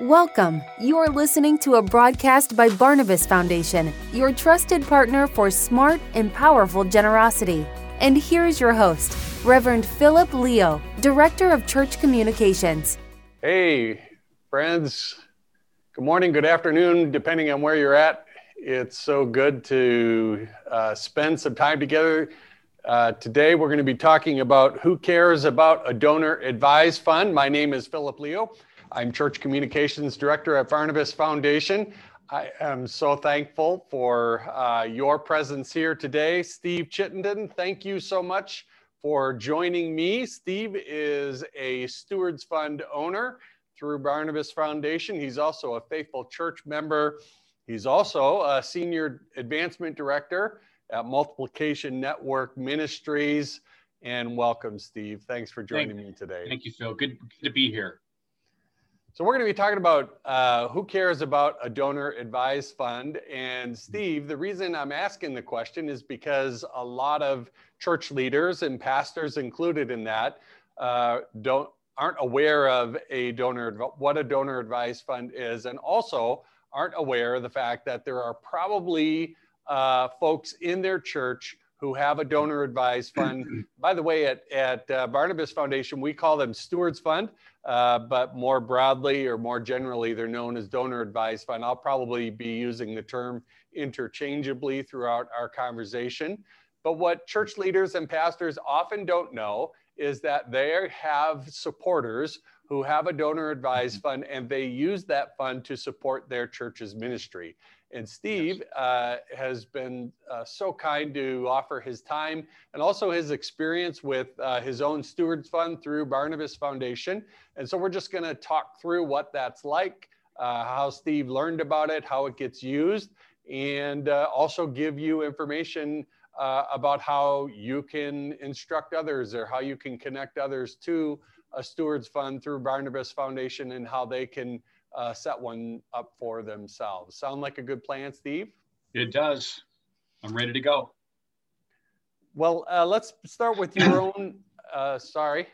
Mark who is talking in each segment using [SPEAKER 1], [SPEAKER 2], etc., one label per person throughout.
[SPEAKER 1] Welcome. You're listening to a broadcast by Barnabas Foundation, your trusted partner for smart and powerful generosity. And here's your host, Reverend Philip Leo, Director of Church Communications.
[SPEAKER 2] Hey, friends. Good morning, good afternoon, depending on where you're at. It's so good to uh, spend some time together. Uh, today, we're going to be talking about who cares about a donor advised fund. My name is Philip Leo. I'm Church Communications Director at Barnabas Foundation. I am so thankful for uh, your presence here today. Steve Chittenden, thank you so much for joining me. Steve is a Stewards Fund owner through Barnabas Foundation. He's also a faithful church member. He's also a Senior Advancement Director at Multiplication Network Ministries. And welcome, Steve. Thanks for joining
[SPEAKER 3] thank,
[SPEAKER 2] me today.
[SPEAKER 3] Thank you, Phil. Good, good to be here.
[SPEAKER 2] So we're going to be talking about uh, who cares about a donor advised fund. And Steve, the reason I'm asking the question is because a lot of church leaders and pastors included in that uh, don't aren't aware of a donor what a donor advised fund is, and also aren't aware of the fact that there are probably uh, folks in their church who have a donor advised fund. By the way, at, at uh, Barnabas Foundation, we call them Stewards Fund uh, but more broadly or more generally, they're known as donor advised fund. I'll probably be using the term interchangeably throughout our conversation. But what church leaders and pastors often don't know is that they have supporters who have a donor advised mm-hmm. fund and they use that fund to support their church's ministry. And Steve uh, has been uh, so kind to offer his time and also his experience with uh, his own Stewards Fund through Barnabas Foundation. And so we're just going to talk through what that's like, uh, how Steve learned about it, how it gets used, and uh, also give you information uh, about how you can instruct others or how you can connect others to a Stewards Fund through Barnabas Foundation and how they can uh, set one up for themselves. Sound like a good plan, Steve?
[SPEAKER 3] It does. I'm ready to go.
[SPEAKER 2] Well, uh, let's start with your own. Uh, sorry.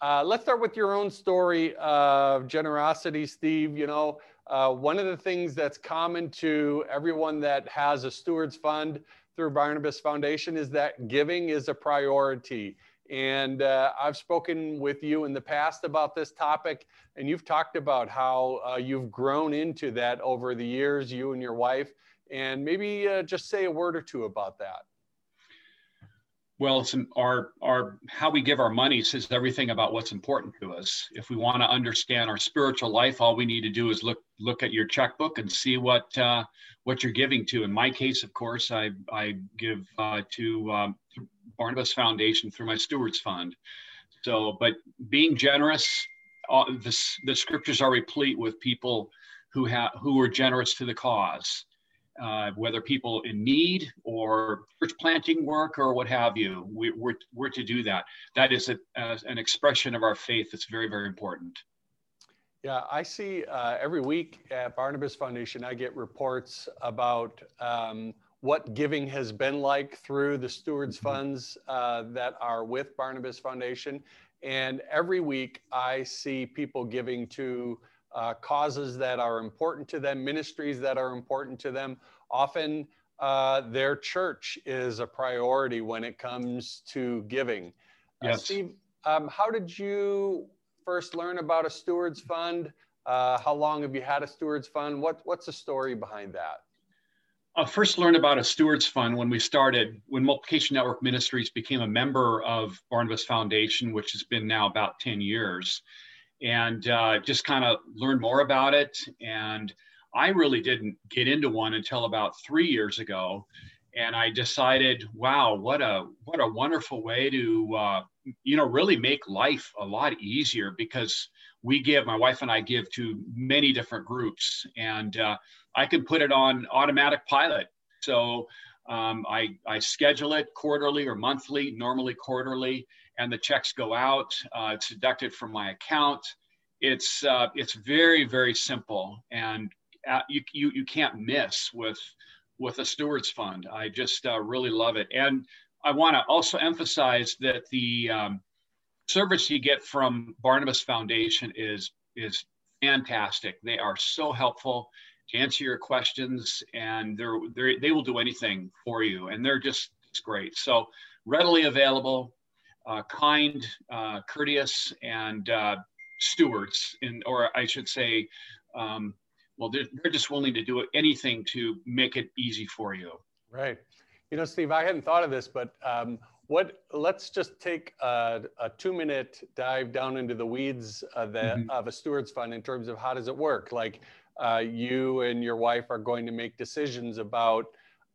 [SPEAKER 2] Uh, let's start with your own story of generosity, Steve. You know, uh, one of the things that's common to everyone that has a Stewards Fund through Barnabas Foundation is that giving is a priority. And uh, I've spoken with you in the past about this topic, and you've talked about how uh, you've grown into that over the years, you and your wife. And maybe uh, just say a word or two about that.
[SPEAKER 3] Well, it's our our how we give our money says everything about what's important to us. If we want to understand our spiritual life, all we need to do is look look at your checkbook and see what uh, what you're giving to. In my case, of course, I I give uh, to um, Barnabas Foundation through my Stewards Fund. So, but being generous, uh, the, the scriptures are replete with people who have who are generous to the cause, uh, whether people in need or church planting work or what have you. We, we're, we're to do that. That is a, an expression of our faith that's very, very important.
[SPEAKER 2] Yeah, I see uh, every week at Barnabas Foundation, I get reports about um, what giving has been like through the stewards mm-hmm. funds uh, that are with Barnabas Foundation. And every week I see people giving to uh, causes that are important to them, ministries that are important to them. Often uh, their church is a priority when it comes to giving. Uh, yes. Steve, um, how did you first learn about a stewards fund? Uh, how long have you had a stewards fund? What, what's the story behind that?
[SPEAKER 3] I first learned about a stewards fund when we started, when Multiplication Network Ministries became a member of Barnabas Foundation, which has been now about 10 years, and uh, just kind of learn more about it. And I really didn't get into one until about three years ago. And I decided, wow, what a what a wonderful way to uh, you know really make life a lot easier because we give my wife and I give to many different groups, and uh, I can put it on automatic pilot. So um, I, I schedule it quarterly or monthly, normally quarterly, and the checks go out. Uh, it's deducted from my account. It's uh, it's very very simple, and uh, you, you you can't miss with with a stewards fund. I just uh, really love it, and I want to also emphasize that the um, service you get from Barnabas Foundation is is fantastic. They are so helpful to answer your questions, and they're, they're they will do anything for you, and they're just it's great. So readily available, uh, kind, uh, courteous, and uh, stewards, in, or I should say, um, well, they're, they're just willing to do anything to make it easy for you.
[SPEAKER 2] Right. You know, Steve, I hadn't thought of this, but um, what? Let's just take a, a, two-minute dive down into the weeds of, the, mm-hmm. of a stewards fund in terms of how does it work. Like, uh, you and your wife are going to make decisions about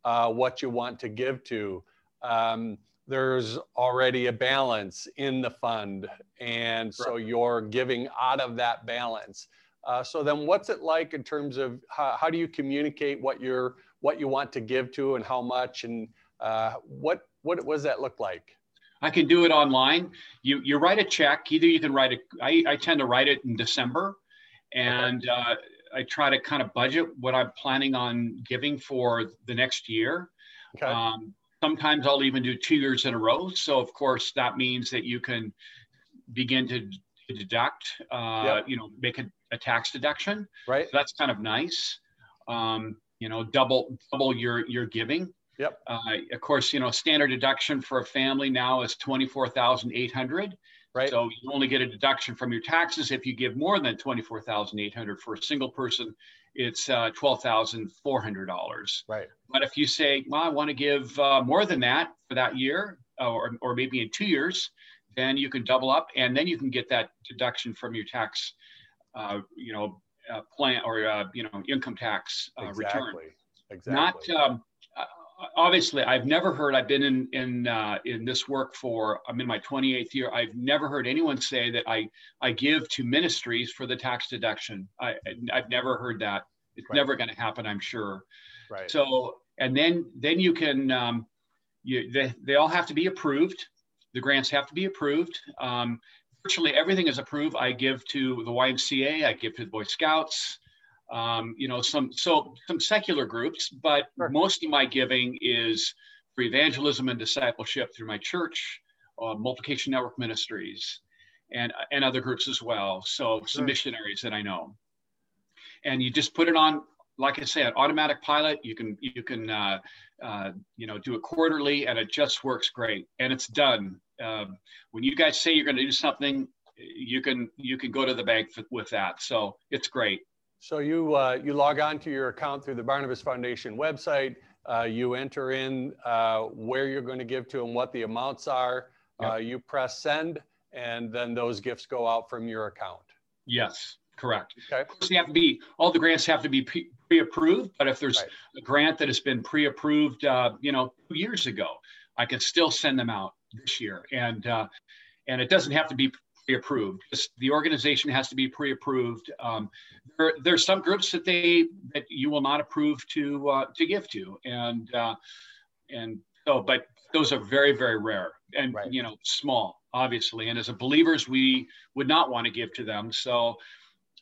[SPEAKER 2] uh, what you want to give to. Um, there's already a balance in the fund, and so you're giving out of that balance. Uh, so then, what's it like in terms of how, how, do you communicate what you're what you want to give to and how much, and uh, what what what does that look like?
[SPEAKER 3] I can do it online. You you write a check. Either you can write it. I, I tend to write it in December, and uh, I try to kind of budget what I'm planning on giving for the next year. Okay. Um, sometimes I'll even do two years in a row. So of course that means that you can begin to, deduct, uh, yep. you know, make a, a, tax deduction.
[SPEAKER 2] Right.
[SPEAKER 3] So that's kind of nice. Um, you know, double double your your giving.
[SPEAKER 2] Yep.
[SPEAKER 3] Uh, of course, you know, standard deduction for a family now is twenty four thousand eight hundred.
[SPEAKER 2] Right.
[SPEAKER 3] So you only get a deduction from your taxes if you give more than twenty four thousand eight hundred for a single person it's uh, $12,400.
[SPEAKER 2] Right.
[SPEAKER 3] But if you say, well, I want to give uh, more than that for that year, or, or maybe in two years, then you can double up and then you can get that deduction from your tax, uh, you know, uh, plan or, uh, you know, income tax uh,
[SPEAKER 2] exactly.
[SPEAKER 3] return.
[SPEAKER 2] Exactly.
[SPEAKER 3] Not, um, obviously I've never heard, I've been in, in, uh, in this work for, I'm in my 28th year. I've never heard anyone say that I, I give to ministries for the tax deduction. I, I've never heard that. It's right. never going to happen, I'm sure.
[SPEAKER 2] Right.
[SPEAKER 3] So, and then, then you can, um, you, they, they all have to be approved. The grants have to be approved. Um, virtually everything is approved. I give to the YMCA, I give to the Boy Scouts, um, you know, some so some secular groups, but sure. most of my giving is for evangelism and discipleship through my church, uh, Multiplication Network Ministries, and and other groups as well. So sure. some missionaries that I know, and you just put it on, like I said, automatic pilot. You can you can uh, uh, you know do it quarterly, and it just works great, and it's done. Um, when you guys say you're going to do something, you can you can go to the bank with that. So it's great.
[SPEAKER 2] So you uh, you log on to your account through the Barnabas Foundation website. Uh, you enter in uh, where you're going to give to and what the amounts are. Yep. Uh, you press send, and then those gifts go out from your account.
[SPEAKER 3] Yes, correct.
[SPEAKER 2] Okay.
[SPEAKER 3] Of course, they have to be all the grants have to be pre-approved. But if there's right. a grant that has been pre-approved, uh, you know, two years ago, I can still send them out this year, and uh, and it doesn't have to be pre-approved. The organization has to be pre-approved. Um, there, there's some groups that they that you will not approve to uh, to give to, and uh, and so, but those are very very rare and right. you know small, obviously. And as a believers, we would not want to give to them. So,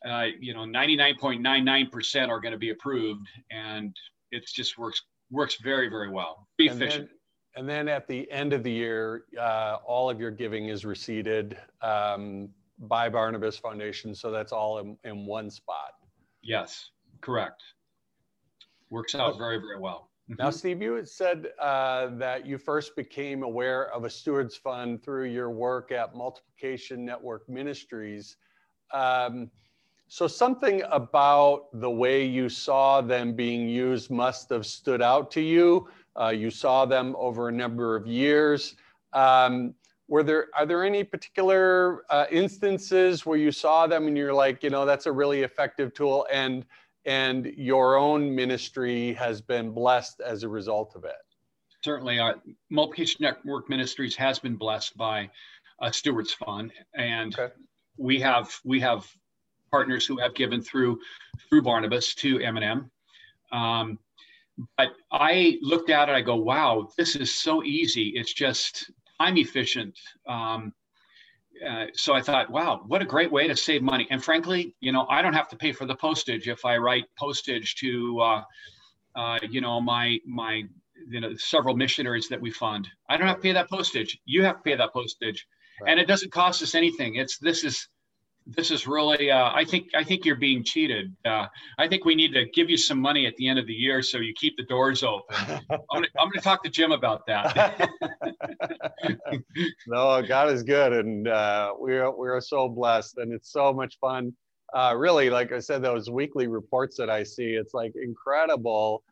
[SPEAKER 3] uh, you know, 99.99% are going to be approved, and it just works works very very well. Be and efficient.
[SPEAKER 2] And then at the end of the year, uh, all of your giving is receipted um, by Barnabas Foundation. So that's all in, in one spot.
[SPEAKER 3] Yes, correct. Works out very, very well.
[SPEAKER 2] Now, mm-hmm. Steve, you had said uh, that you first became aware of a Stewards Fund through your work at Multiplication Network Ministries. Um, so, something about the way you saw them being used must have stood out to you. Uh, you saw them over a number of years. Um, were there are there any particular uh, instances where you saw them and you're like, you know, that's a really effective tool, and and your own ministry has been blessed as a result of it?
[SPEAKER 3] Certainly, uh, Multiplication Network Ministries has been blessed by a Stewards Fund, and okay. we have we have partners who have given through through Barnabas to M&M. Um, but I looked at it, I go, wow, this is so easy. It's just time efficient. Um, uh, so I thought, wow, what a great way to save money. And frankly, you know, I don't have to pay for the postage if I write postage to, uh, uh, you know, my my you know several missionaries that we fund. I don't have to pay that postage. You have to pay that postage, right. and it doesn't cost us anything. It's this is this is really uh, i think i think you're being cheated. Uh, i think we need to give you some money at the end of the year so you keep the doors open. I'm gonna, I'm gonna talk to jim about that.
[SPEAKER 2] No god is good and uh, we're we're so blessed and it's so much fun. Uh, really like i said those weekly reports that i see it's like incredible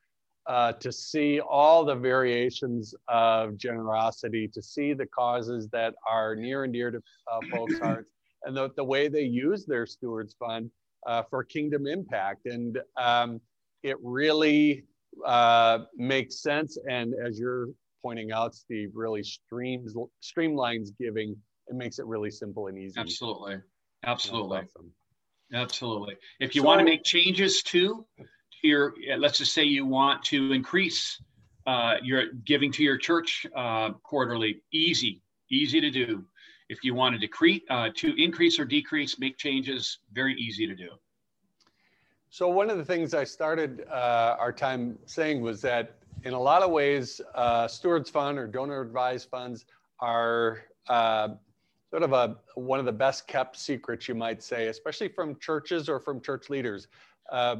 [SPEAKER 2] uh, to see all the variations of generosity, to see the causes that are near and dear to uh, folks' hearts, and the, the way they use their stewards fund uh, for kingdom impact. And um, it really uh, makes sense. And as you're pointing out, Steve, really streams streamlines giving. It makes it really simple and easy.
[SPEAKER 3] Absolutely, absolutely, awesome. absolutely. If you so, want to make changes to your, let's just say you want to increase uh, your giving to your church uh, quarterly, easy, easy to do. If you want to decrease, uh, to increase or decrease, make changes, very easy to do.
[SPEAKER 2] So one of the things I started uh, our time saying was that in a lot of ways, uh, stewards fund or donor advised funds are uh, sort of a one of the best kept secrets, you might say, especially from churches or from church leaders. Uh,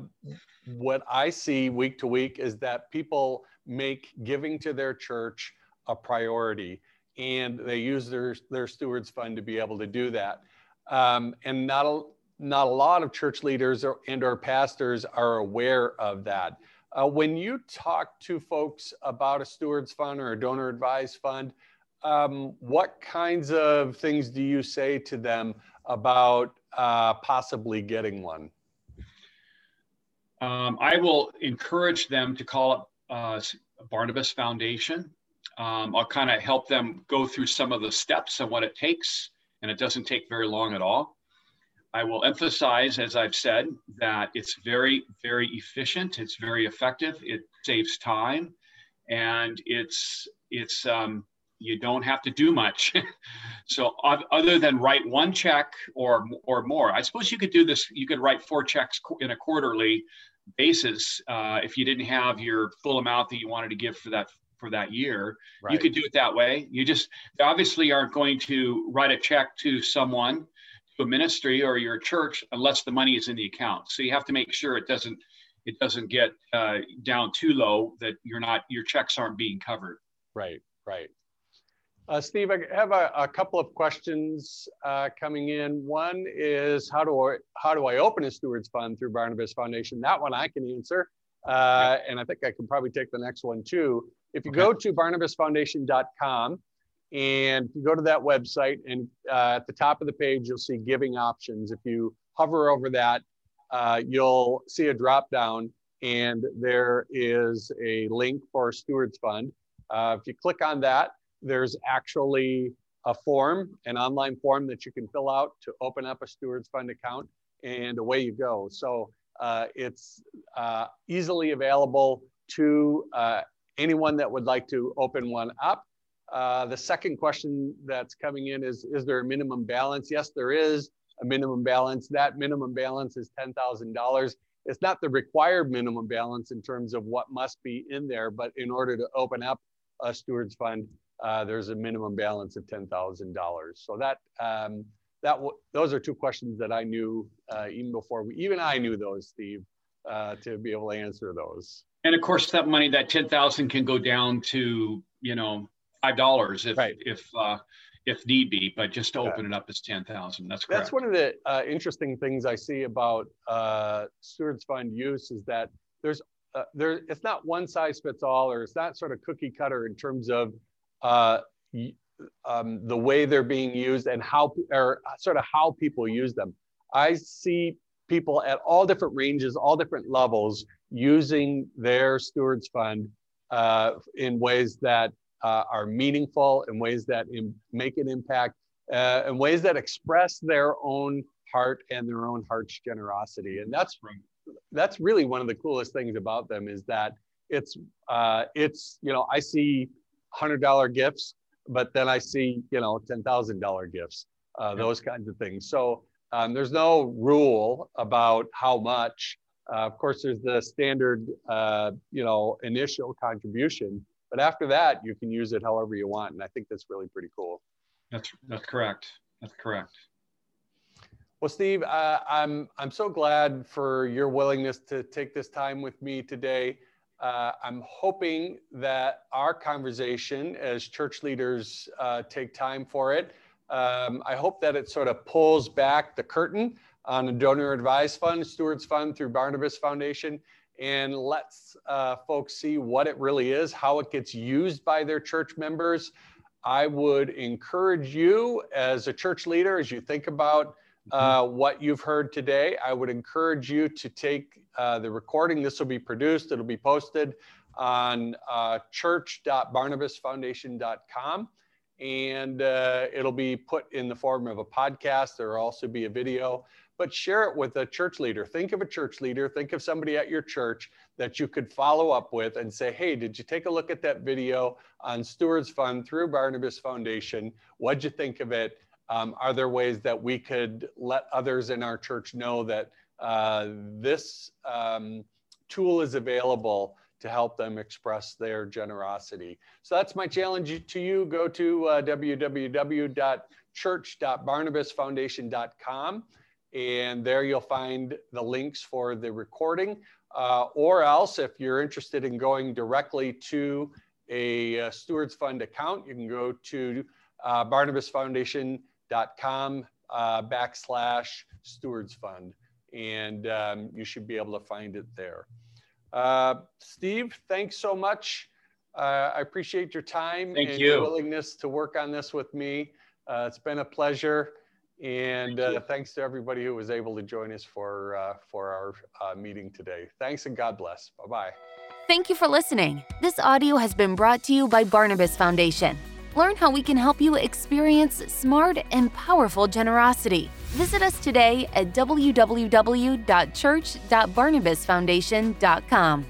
[SPEAKER 2] what I see week to week is that people make giving to their church a priority and they use their, their stewards fund to be able to do that. Um, and not a, not a lot of church leaders or, and or pastors are aware of that. Uh, when you talk to folks about a stewards fund or a donor advised fund, um, what kinds of things do you say to them about uh, possibly getting one?
[SPEAKER 3] Um, I will encourage them to call up uh, Barnabas Foundation. Um, I'll kind of help them go through some of the steps and what it takes, and it doesn't take very long at all. I will emphasize, as I've said, that it's very, very efficient. It's very effective. It saves time, and it's it's um, you don't have to do much. so other than write one check or or more, I suppose you could do this. You could write four checks in a quarterly basis uh, if you didn't have your full amount that you wanted to give for that for that year right. you could do it that way you just obviously aren't going to write a check to someone to a ministry or your church unless the money is in the account so you have to make sure it doesn't it doesn't get uh, down too low that you're not your checks aren't being covered
[SPEAKER 2] right right uh, Steve, I have a, a couple of questions uh, coming in. One is how do I how do I open a stewards fund through Barnabas Foundation? That one I can answer, uh, and I think I can probably take the next one too. If you okay. go to barnabasfoundation.com and you go to that website, and uh, at the top of the page you'll see giving options. If you hover over that, uh, you'll see a drop down, and there is a link for a stewards fund. Uh, if you click on that, there's actually a form, an online form that you can fill out to open up a Stewards Fund account, and away you go. So it's uh, easily available to uh, anyone that would like to open one up. Uh, the second question that's coming in is, is there a minimum balance? Yes, there is a minimum balance. That minimum balance is $10,000. It's not the required minimum balance in terms of what must be in there, but in order to open up a Stewards Fund, uh, there's a minimum balance of $10,000. So that, um, that those are two questions that I knew uh, even before we, even I knew those, Steve, uh, to be able to answer those.
[SPEAKER 3] And of course, that money, that 10,000 can go down to, you know, $5 if, right. if, uh, if need be, but just to open it up is 10,000. That's correct.
[SPEAKER 2] That's one of the uh, interesting things I see about uh, Stewards Fund use is that there's uh, there, it's not one size fits all, or it's not sort of cookie cutter in terms of uh, um, the way they're being used and how, or sort of how people use them. I see people at all different ranges, all different levels using their stewards fund uh, in ways that uh, are meaningful, in ways that Im- make an impact, uh, in ways that express their own heart and their own heart's generosity. And that's that's really one of the coolest things about them is that it's uh, it's you know I see hundred dollar gifts, but then I see you know ten thousand dollar gifts, uh, those kinds of things. So um, there's no rule about how much. Uh, of course, there's the standard uh, you know initial contribution, but after that you can use it however you want, and I think that's really pretty cool.
[SPEAKER 3] That's that's correct. That's correct.
[SPEAKER 2] Well, Steve, uh, I'm I'm so glad for your willingness to take this time with me today. Uh, I'm hoping that our conversation as church leaders uh, take time for it. Um, I hope that it sort of pulls back the curtain on a donor advised fund, Stewards Fund through Barnabas Foundation, and lets uh, folks see what it really is, how it gets used by their church members. I would encourage you as a church leader, as you think about uh, what you've heard today. I would encourage you to take uh, the recording. This will be produced, it'll be posted on uh, church.barnabasfoundation.com and uh, it'll be put in the form of a podcast. There will also be a video, but share it with a church leader. Think of a church leader, think of somebody at your church that you could follow up with and say, hey, did you take a look at that video on Stewards Fund through Barnabas Foundation? What'd you think of it? Um, are there ways that we could let others in our church know that uh, this um, tool is available to help them express their generosity? So that's my challenge to you. Go to uh, www.church.barnabasfoundation.com and there you'll find the links for the recording. Uh, or else, if you're interested in going directly to a uh, Stewards Fund account, you can go to uh, Barnabas Foundation com uh, backslash stewards fund. And um, you should be able to find it there. Uh, Steve, thanks so much. Uh, I appreciate your time
[SPEAKER 3] Thank
[SPEAKER 2] and
[SPEAKER 3] you.
[SPEAKER 2] your willingness to work on this with me. Uh, it's been a pleasure. And
[SPEAKER 3] Thank
[SPEAKER 2] uh, thanks to everybody who was able to join us for, uh, for our uh, meeting today. Thanks and God bless. Bye bye.
[SPEAKER 1] Thank you for listening. This audio has been brought to you by Barnabas Foundation. Learn how we can help you experience smart and powerful generosity. Visit us today at www.church.barnabasfoundation.com.